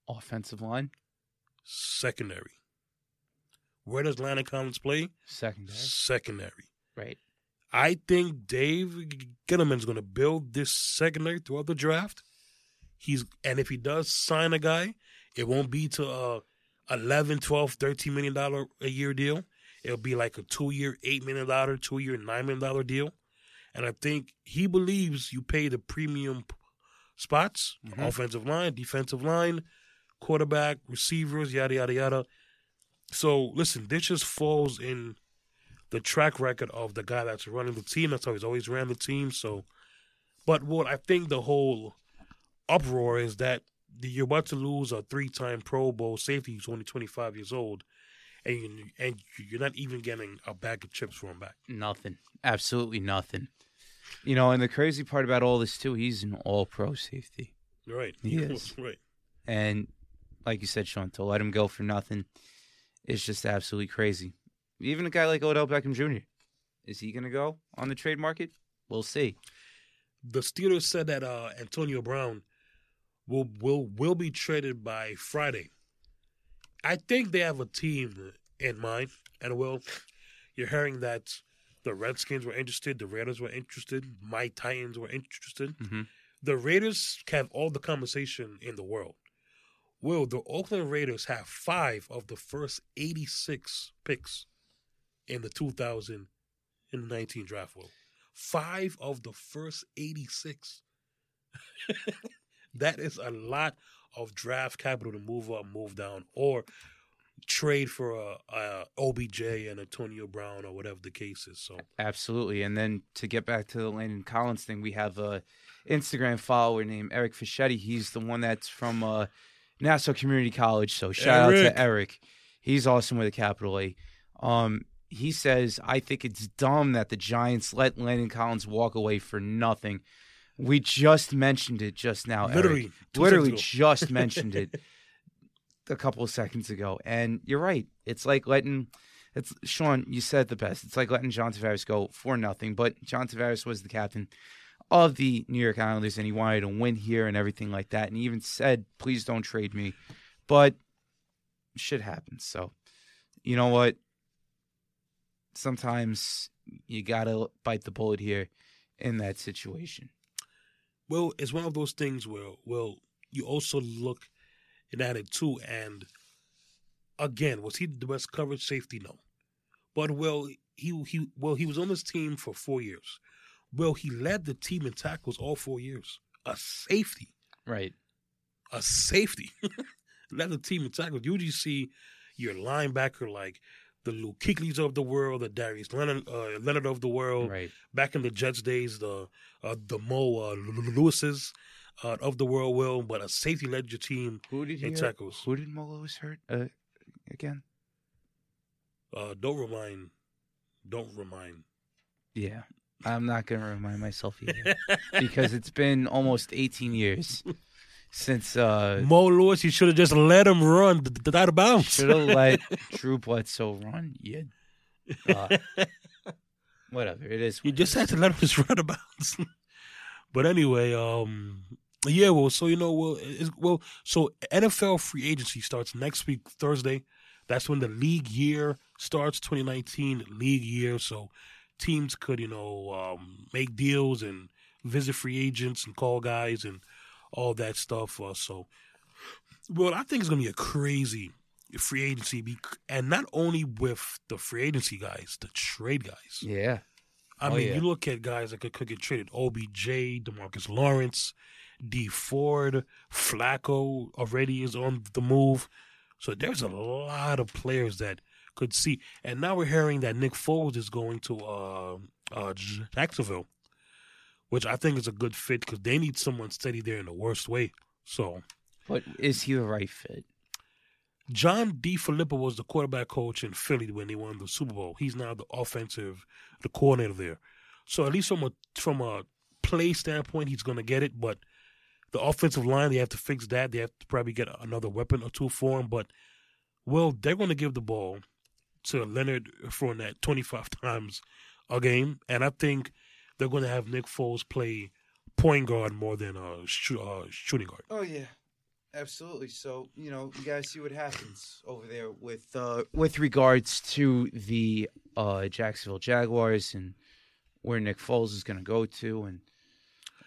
Offensive line, Secondary. Where does Landon Collins play? secondary. Secondary. Right. I think Dave Gettleman's going to build this secondary throughout the draft. He's and if he does sign a guy, it won't be to a 11, 12, 13 million dollar a year deal. It'll be like a 2-year, 8 million dollar, 2-year, 9 million dollar deal. And I think he believes you pay the premium spots, Mhm. offensive line, defensive line, quarterback, receivers, yada yada yada. So listen, this just falls in the track record of the guy that's running the team. That's how he's always ran the team. So, but what I think the whole uproar is that you're about to lose a three-time Pro Bowl safety who's only 25 years old, and you, and you're not even getting a bag of chips for him back. Nothing. Absolutely nothing. You know, and the crazy part about all this too, he's an all-pro safety, Right. He is. <laughs> right. and like you said, Sean, to let him go for nothing is just absolutely crazy. Even a guy like Odell Beckham Jr. Is he going to go on the trade market? We'll see. The Steelers said that uh, Antonio Brown will will will be traded by Friday. I think they have a team in mind, and well, you're hearing that the Redskins were interested, the Raiders were interested, my Titans were interested. Mhm. The Raiders have all the conversation in the world. Will the Oakland Raiders have five of the first 86 picks in the 2019 draft? Will five of the first 86. <laughs> that is a lot of draft capital to move up, move down, or trade for a, a OBJ and Antonio Brown or whatever the case is. So Absolutely. And then to get back to the Landon Collins thing, we have a Instagram follower named Eric Fischetti. He's the one that's from uh, Nassau Community College. So shout out to Eric. He's awesome with a capital A. Um, he says, I think it's dumb that the Giants let Landon Collins walk away for nothing. We just mentioned it just now. Literally, literally just <laughs> mentioned it a couple of seconds ago. And you're right. It's like letting it's Sean, you said the best. It's like letting John Tavares go for nothing. But John Tavares was the captain of the New York Islanders and he wanted to win here and everything like that. And he even said, please don't trade me. But shit happens. So you know what? Sometimes you gotta bite the bullet here in that situation. Well, it's one of those things where, well, you also look at it too, and again, was he the best coverage safety? No, but well, he he well he was on this team for four years. Well, he led the team in tackles all four years. A safety, Right. a safety, <laughs> led the team in tackles. You usually see your linebacker like the Luke Kuechly's of the world, the Darius Leonard, uh, Leonard of the world, Right. back in the Jets days, the uh, the Mo uh, Lewis's uh, of the world will, but a safety led your team Who did he in tackles. Who did Mo Lewis hurt uh, again? Uh, don't remind, don't remind. Yeah, I'm not gonna remind myself either <laughs> because it's been almost 18 years since uh Mo Lewis, you should have just let him run th- th- out of bounds. should have <laughs> let Drew Bledsoe run. Yeah, uh, <laughs> whatever it is. you it just is. had to let him <laughs> just run out of bounds. but anyway, um, yeah, well, so you know, well, it's, well, so NFL free agency starts next week Thursday. That's when the league year starts, 2019 league year. So teams could, you know, um, make deals and visit free agents and call guys and all that stuff. Uh, so, well, I think it's gonna be a crazy, free agency, bec- and not only with the free agency guys, the trade guys. Yeah. I Oh, mean, yeah. you look at guys that could, could get traded: OBJ, Demarcus Lawrence, Dee Ford, Flacco already is on the move. So there's a lot of players that could see. And now we're hearing that Nick Foles is going to uh, uh, Jacksonville, which I think is a good fit because they need someone steady there in the worst way. So But is he the right fit? John DeFilippo was the quarterback coach in Philly when they won the Super Bowl. He's now the offensive, the coordinator there. So at least from a from a play standpoint, he's going to get it. But the offensive line, they have to fix that. They have to probably get another weapon or two for him. But well, they're going to give the ball to Leonard Fournette 25 <laughs> times a game, and I think they're going to have Nick Foles play point guard more than uh, sh- uh shooting guard. Oh yeah, absolutely. So you know, you guys see what happens over there with uh, with regards to the uh, Jacksonville Jaguars and where Nick Foles is going to go to and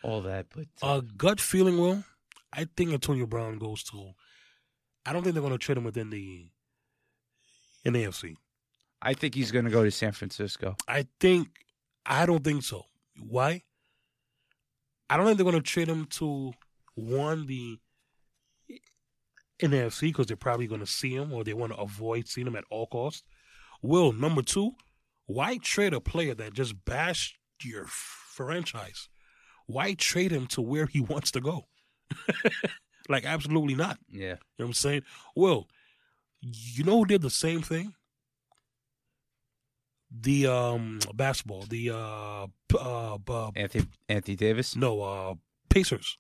all that. But uh, Uh, gut feeling, Will. I think Antonio Brown goes to. I don't think they're going to trade him within the in the AFC. I think he's going to go to San Francisco. I think. I don't think so. Why? I don't think they're going to trade him to one the NFC because they're probably going to see him or they want to avoid seeing him at all costs. Will number two, why trade a player that just bashed your franchise? Why trade him to where he <laughs> wants to go? <laughs> like absolutely not. Yeah, You know what I'm saying? Well, you know who did the same thing? The um basketball, the uh, uh, uh Anthony Anthony Davis. no uh Pacers.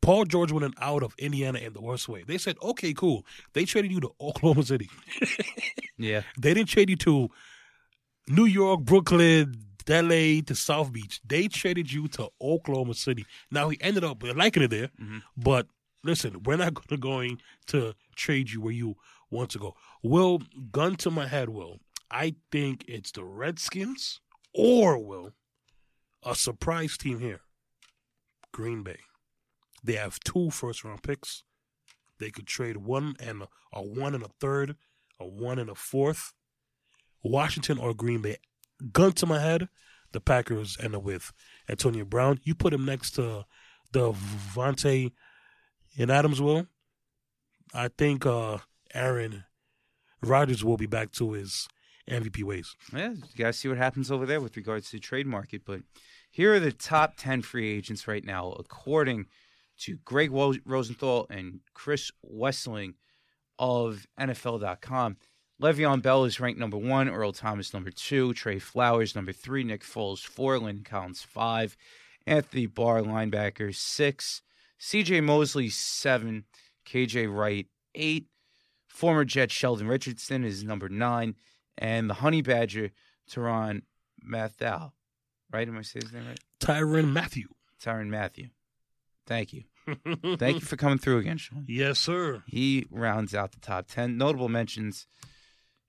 Paul George went out of Indiana in the worst way. They said, "Okay, cool." They traded you to <laughs> Oklahoma City. Yeah, They didn't trade you to New York, Brooklyn, LA to South Beach. They traded you to Oklahoma City. Now he ended up liking it there, Mhm. but listen, we're not <laughs> going to trade you where you want to go. Will gun to my head, Will. I think it's the Redskins or Will a surprise team here. Green Bay. They have two first round picks. They could trade one and a, a one and a third, a one and a fourth. Washington or Green Bay. Gun to my head, the Packers end up with Antonio Brown. You put him next to the Vontae and Adams will. I think uh, Aaron Rodgers will be back to his MVP ways. yeah. You guys see what happens over there with regards to the trade market. But here are the top ten free agents right now, according to Gregg Rosenthal and Chris Wesseling of NFL.com. Le'Veon Bell is ranked number one, Earl Thomas number two, Trey Flowers number three, Nick Foles four, Lynn Collins five, Anthony Barr linebacker six, C.J. Mosley seven, K.J. Wright eight, former Jet Sheldon Richardson is number nine, and the Honey Badger Teron Mathau. Right? Am I saying his name right? Tyrann Mathieu. Tyrann Mathieu. Thank you. <laughs> Thank you for coming through again, Sean. Yes, sir. He rounds out the top 10. Notable mentions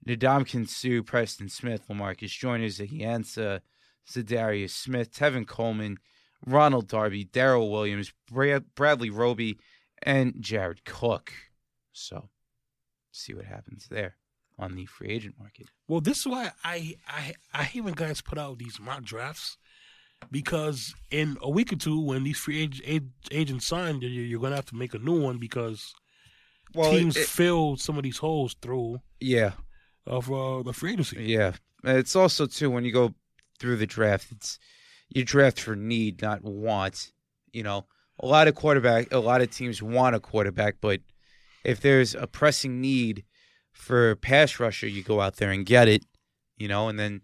Ndamukong Suh, Preston Smith, Lamarcus Joyner, Ziggy Ansah, Za'Darius Smith, Tevin Coleman, Ronald Darby, Daryl Williams, Brad- Bradley Roby, and Jared Cook. So, see what happens there on the free agent market. Well, this is why I I I hate when guys put out these mock drafts because in a week or two, when these free ag- ag- agents sign, you're, you're going to have to make a new one because teams fill some of these holes through yeah, of uh, the free agency. Yeah, it's also too when you go through the draft, it's you draft for need, not want. You know, a lot of quarterback, a lot of teams want a quarterback, but if there's a pressing need for a pass rusher, you go out there and get it. You know, and then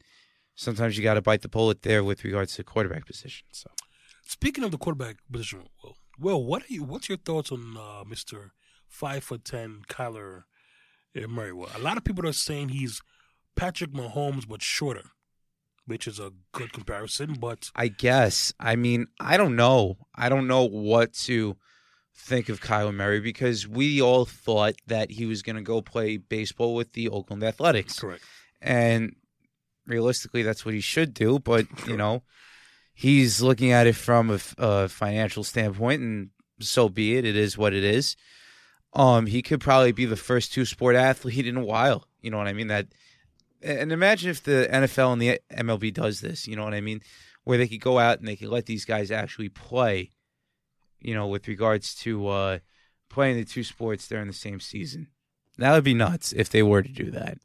sometimes you got to bite the bullet there with regards to quarterback position. So Speaking of the quarterback position, Will, Will, what are you? What's your thoughts on uh, Mister Five Foot Ten Kyler Murray? Well, a lot of people are saying he's Patrick Mahomes but shorter, which is a good comparison. But I guess. I mean, I don't know. I don't know what to think of Kyler Murray because we all thought that he was going to go play baseball with the Oakland Athletics. correct. And realistically, that's what he should do. But, you know, he's looking at it from a financial standpoint, and so be it. It is what it is. Um, he could probably be the first two sport athlete in a while. You know what I mean? That, and imagine if the NFL and the MLB does this. You know what I mean? Where they could go out and they could let these guys actually play. You know, with regards to uh, playing the two sports during the same season, that would be nuts if they were to do that.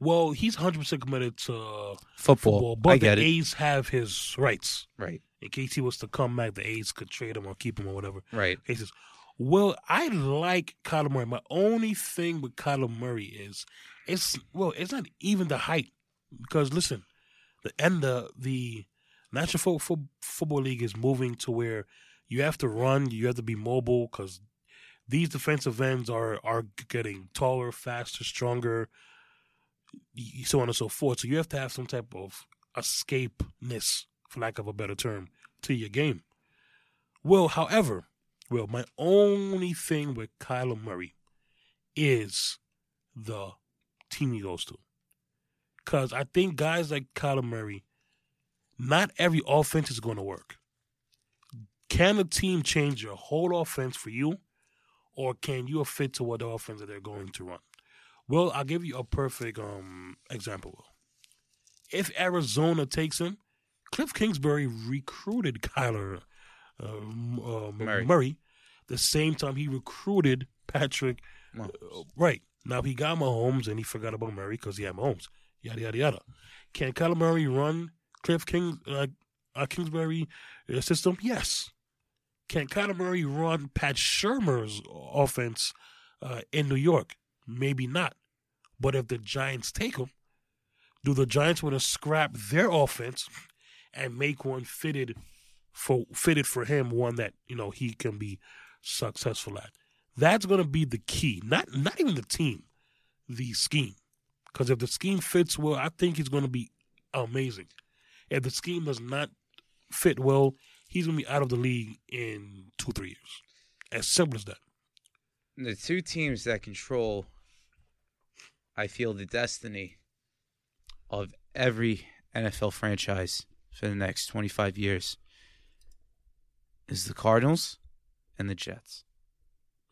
Well, he's 100 percent committed to Football, football, but the it. A's have his rights. Right, In case he was to come back, the A's could trade him or keep him or whatever. right. cases. Well, I like Kyler Murray. My only thing with Kyler Murray is it's well, it's not even the height because listen, the end the the National Fo- Fo- Football League is moving to where you have to run, you have to be mobile because these defensive ends are are getting taller, faster, stronger, so on and so forth. So you have to have some type of escapeness, for lack of a better term, to your game. Well, however, well, my only thing with Kyler Murray is the team he goes to. Because I think guys like Kyler Murray, not every offense is going to work. Can a team change your whole offense for you, or can you fit to what the offense that they're going to run? Well, I'll give you a perfect um, example. If Arizona takes him, Cliff Kingsbury recruited <laughs> Kyler uh, uh, Murray. Murray. the same time he recruited Patrick. Uh, right now, he got Mahomes and he forgot about Murray because he had Mahomes. Yada yada yada. Can Kyler Murray run Cliff King uh, uh, Kingsbury uh, system? Yes. Can Murray run Pat Shurmur's offense uh, in New York? Maybe not. But if the Giants take him, do the Giants want to scrap their offense and make one fitted for fitted for him, one that you know he can be successful at? That's going to be the key. Not not even the team, the scheme. Because if the scheme fits well, I think he's going to be amazing. If the scheme does not fit well, he's going to be out of the league in two three years. As simple as that. the two teams that control, I feel, the destiny of every NFL franchise for the next 25 years is the Cardinals and the Jets.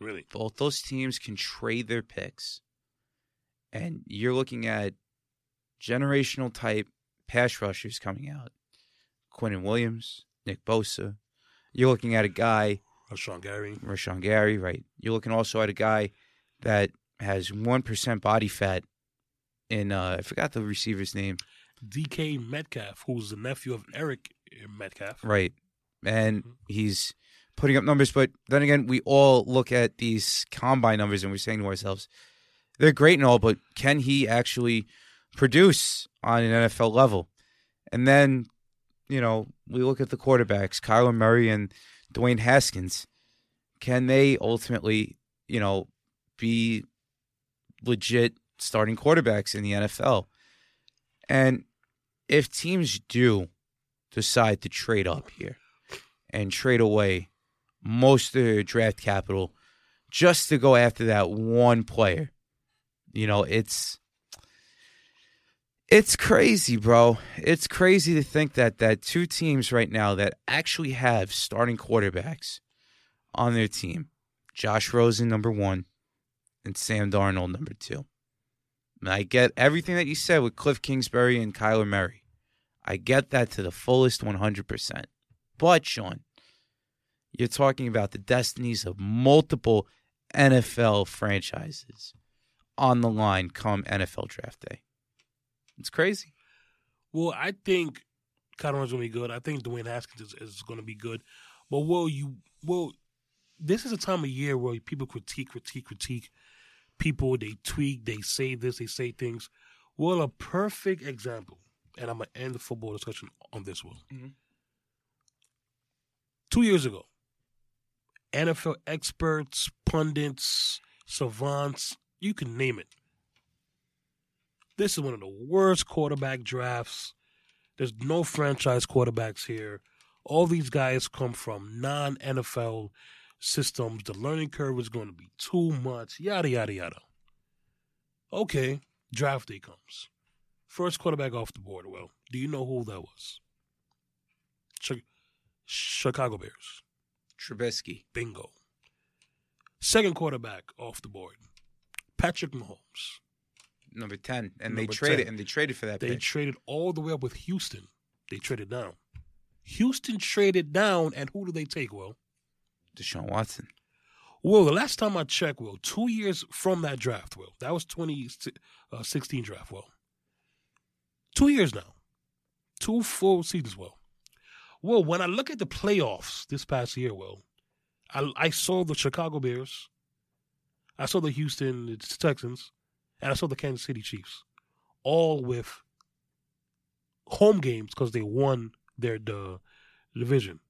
Really. Both those teams can trade their picks, and you're looking at generational type pass rushers coming out. Quinnen Williams, Nick Bosa. You're looking at a guy Rashan Gary. Rashan Gary, right? You're looking also at a guy that has one percent body fat. and uh, I forgot the receiver's name, DK Metcalf, who's the nephew of Eric Metcalf. right? And he's putting up numbers, but then again, we all look at these combine numbers and we're saying to ourselves, they're great and all, but can he actually produce on an NFL level? And then, you know, we look at the quarterbacks, Kyler Murray and Dwayne Haskins. Can they ultimately, you know, be legit starting quarterbacks in the NFL? And if teams do decide to trade up here and trade away most of their draft capital just to go after that one player, you know, it's it's crazy, bro. It's crazy to think that that two teams right now that actually have starting quarterbacks on their team, Josh Rosen number 1 and Sam Darnold number 2. And I get everything that you said with Cliff Kingsbury and Kyler Murray. I get that to the fullest 100%. But, Sean, you're talking about the destinies of multiple NFL franchises on the line come NFL draft day. It's crazy. Well, I think Kyler Murray's going to be good. I think Dwayne Haskins is, is going to be good. But will you? Well, this is a time of year where people critique, critique, critique. People they tweak, they say this, they say things. Well, a perfect example, and I'm gonna end the football discussion on this one. Mhm. Two years ago, NFL experts, pundits, savants, you can name it. This is one of the worst quarterback drafts. There's no franchise quarterbacks here. All these guys come from non NFL systems. The learning curve is going to be too much, yada, yada, yada. Okay, draft day comes. First quarterback off the board. Well, do you know who that was? Chi- Chicago Bears. Trubisky. Bingo. Second quarterback off the board, Patrick Mahomes. Number ten, and they traded 10. and they traded for that They pick. traded all the way up with Houston. They traded down. Houston traded down, and who do they take? Well, Deshaun Watson. Well, the last time I checked, Will, two years from that draft, Will, that was 2016 uh, draft, Will. Two years now. Two full seasons, Will. Well, when I look at the playoffs this past year, Will, I, I saw the Chicago Bears, I saw the Houston Texans, and I saw the Kansas City Chiefs, all with home games because they won their the division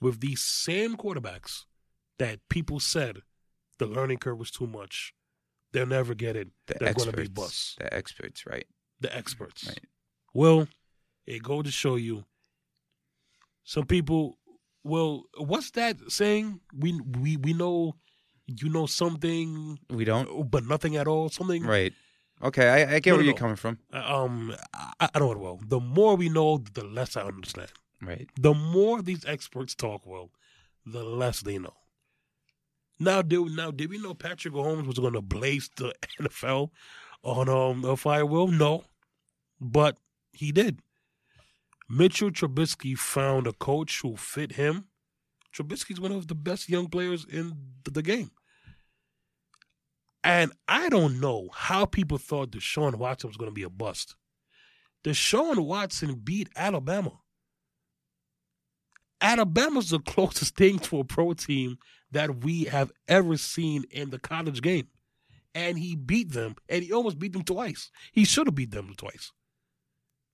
with these same quarterbacks that people said the learning curve was too much. They'll never get it. The They're gonna be busts. The experts, right? The experts. Right. Well, it goes to show you. Some people. Well, what's that saying? We we we know, you know something, We don't. but nothing at all. Something. Right. Okay, I, I get No, where no, you're no. coming from. Um, I, I don't know. Well, the more we know, the less I understand. Right. the more these experts talk, well, the less they know. Now, did now did we know Patrick Holmes was going to blaze the <laughs> NFL on um a fire? Will no, but he did. Mitchell Trubisky found a coach who fit him. Trubisky's one of the best young players in the game. And I don't know how people thought Deshaun Watson was going to be a bust. Deshaun Watson beat Alabama. Alabama's the closest thing to a pro team that we have ever seen in the college game. And he beat them, and he almost beat them twice. He should have beat them twice.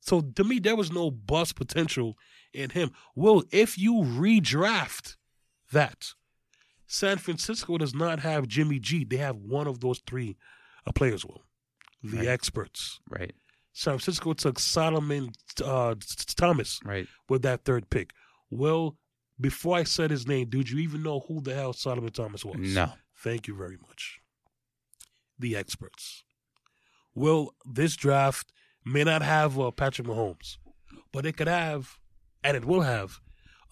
So to me, there was no bust potential in him. Well, if you redraft that, San Francisco does not have Jimmy G. They have one of those three uh, players, Will. The Right. experts. Right. San Francisco took Solomon uh, Thomas Right. with that third pick. Well, before I said his name, did you even know who the hell Solomon Thomas was? No. Thank you very much. The experts. Well, this draft may not have uh, Patrick Mahomes, but it could have, and it will have,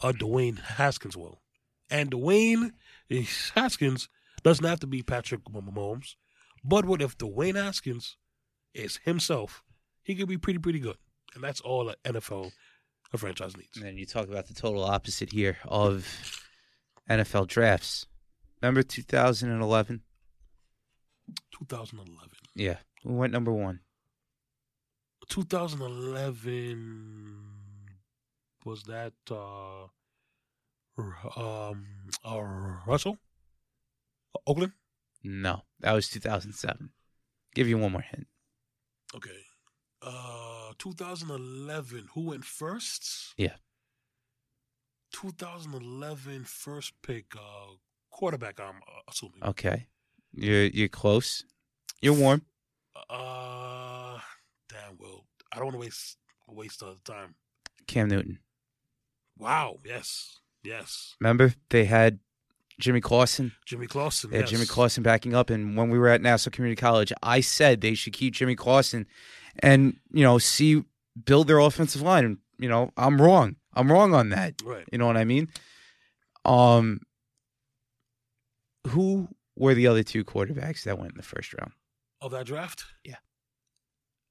uh, Dwayne Haskins. Will and Dwayne Haskins doesn't have to be Patrick Mahomes, but what if Dwayne Haskins is himself? He could be pretty pretty good, and that's all an NFL a franchise needs. And you talk about the total opposite here of NFL drafts. Remember 2011? 2011. Yeah. Who went number one? 2011 was that uh um uh, Russell Oakland No. That was 2007. Give you one more hint. okay uh 2011 who went first Yeah. 2011 first pick uh quarterback I'm uh, assuming Okay. You're you're close. You're warm. uh damn well I don't want to waste waste uh, time Cam Newton. wow yes yes Remember they had Jimmy Clausen. Jimmy Clausen yes. Jimmy Clausen backing up, and when we were at Nassau Community College, I said they should keep Jimmy Clausen, and you know, see build their offensive line. And you know, I'm wrong. I'm wrong on that. right You know what I mean? Um, who were the other two quarterbacks that went in the first round? of that draft? Yeah.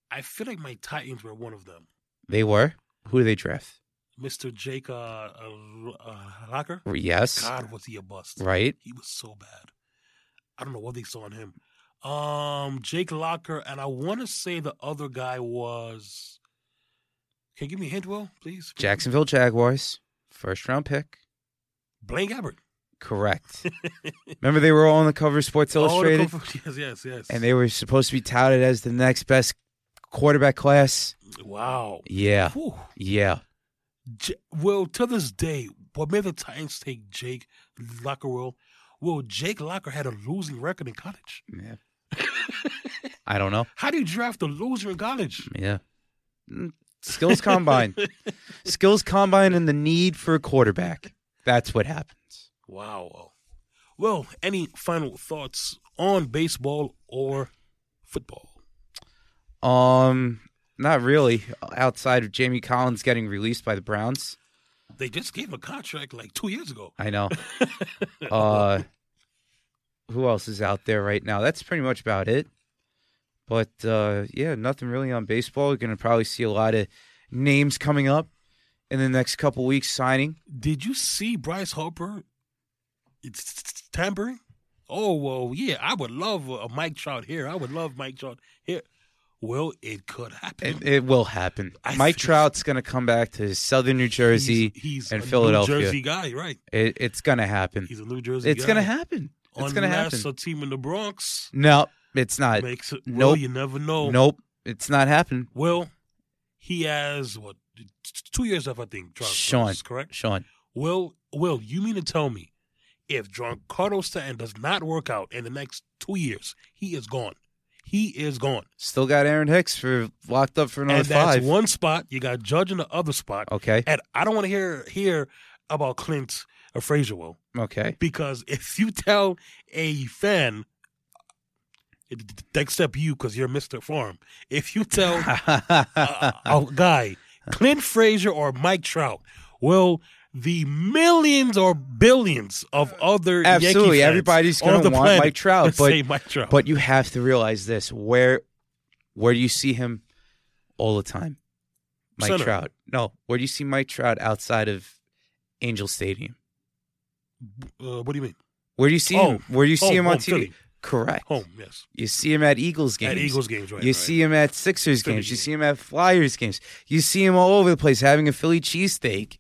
I feel like my Titans were one of them. They were. Who did they draft? Mr. Jake uh, uh, uh, Locker. Yes. God, was he a bust? Right. He was so bad. I don't know what they saw in him. Um, Jake Locker, and I want to say the other guy was. Can you give me a hint, Will, please? Jacksonville Jaguars, first round pick. Blaine Gabbert. Correct. <laughs> Remember they were all on the cover of Sports the Illustrated, cover- yes, yes, yes. and they were supposed to be touted as the next best quarterback class. wow. Yeah. Whew. Yeah. J- well, to this day, what made the Titans take Jake Lockerwell? Well, Jake Locker had a losing record in college. Yeah. <laughs> I don't know. How do you draft a loser in college? Yeah. Mm, Skills combine. <laughs> Skills combine and the need for a quarterback. That's what happens. Wow. Well, any final thoughts on baseball or football? Um, not really. Outside of Jamie Collins getting released by the Browns, They just gave him a contract like two years ago. I know. <laughs> Uh, who else is out there right now? That's pretty much about it. But uh, yeah, nothing really on baseball. We're gonna probably see a lot of names coming up in the next couple weeks signing. Did you see Bryce Harper? It's tampering. Oh well, yeah. I would love a Mike Trout here. I would love Mike Trout here. Well, it could happen. It, it will happen. I Mike Trout's gonna come back to Southern New Jersey. he's, he's and a Philadelphia. New Jersey guy, right? It, it's gonna happen. He's a New Jersey. It's gonna happen. It's gonna happen. Unless a team in the Bronx No, it's not. makes it. nope. Well, you never know. Nope, it's not happening. Well, he has what two years left, I think. Trout, Sean. correct. Sean, Will, Will, you mean to tell me if Giancarlo Stanton does not work out in the next two years, he is gone. He is gone. still got Aaron Hicks for locked up for another and that's five. one spot. You got Judge in the other spot. Okay, And I don't want to hear hear about Clint or Frazier, Will, okay. because <laughs> if you tell a fan, except you, because you're Mister Farm, if you tell <laughs> a, a guy, Clint Frazier or Mike Trout, will the millions or billions of other Absolutely, everybody's gonna the want Mike Trout, but- Mike Trout. But you have to realize this: where, where do you see him all the time? Mike Center. Trout. No, where do you see Mike Trout outside of Angel Stadium? uh, what do you mean? Where do you see Oh, him? Where do you see home, him on home, TV? Philly. Correct. Home, yes, You see him at Eagles games. at Eagles games, right? you right. see him at Sixers Philly games. You see him at Flyers games. You see him all over the place having a Philly cheesesteak.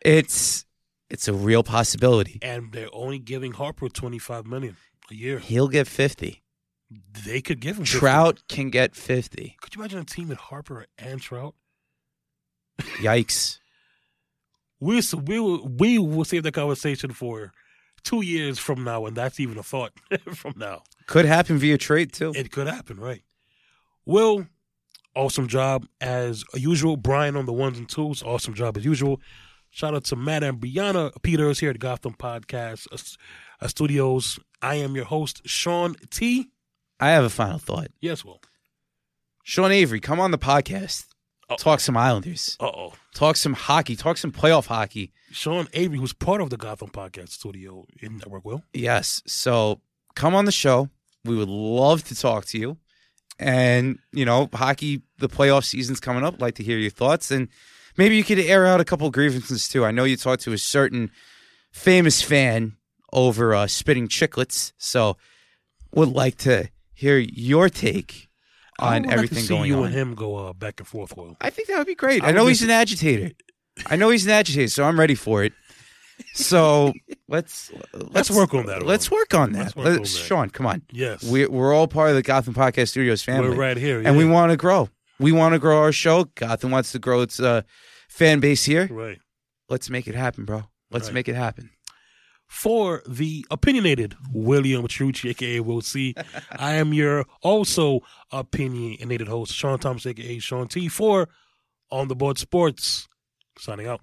It's it's a real possibility. and they're only giving Harper twenty five million a year. He'll get fifty. They could give him 50. Trout can get fifty. Could you imagine a team with Harper and Trout? Yikes. <laughs> We we will, we will save the conversation for two years from now, and that's even a thought <laughs> from now. Could happen via trade too. It could happen, right? Will, awesome job as usual. Brian on the ones and twos, awesome job as usual. Shout out to Matt and Brianna Peters here at Gotham Podcast uh, uh, Studios. I am your host, Sean T. I have a final thought. Yes, Will. Sean Avery, come on the podcast. Oh. Talk some Islanders. Uh oh. Talk some hockey. Talk some playoff hockey. Sean Avery, who's part of the Gotham Podcast Studio in Network, Will. Yes. So come on the show. We would love to talk to you. And, you know, hockey, the playoff season's coming up. like to hear your thoughts. And maybe you could air out a couple grievances too. I know you talked to a certain famous fan over uh, spitting Chiclets. So would like to hear your take I on would like everything to see going you on. and him go uh, back and forth, Will. I think that would be great. I I know he's an agitator. I know he's an agitator, so I'm ready for it. So <laughs> let's let's, work on that, Let's work on that. Let's work Let's- that. Sean, come on. Yes, We we're all part of the Gotham Podcast Studios family, we're right here, and we want to grow. We want to grow our show. Gotham wants to grow its uh, fan base here. right. Let's make it happen, bro. Let's Right. make it happen. for the opinionated William Chiarucci, aka Will C. <laughs> I am your also opinionated host, Sean Thomas, aka Sean T. For On the Board Sports. Signing out.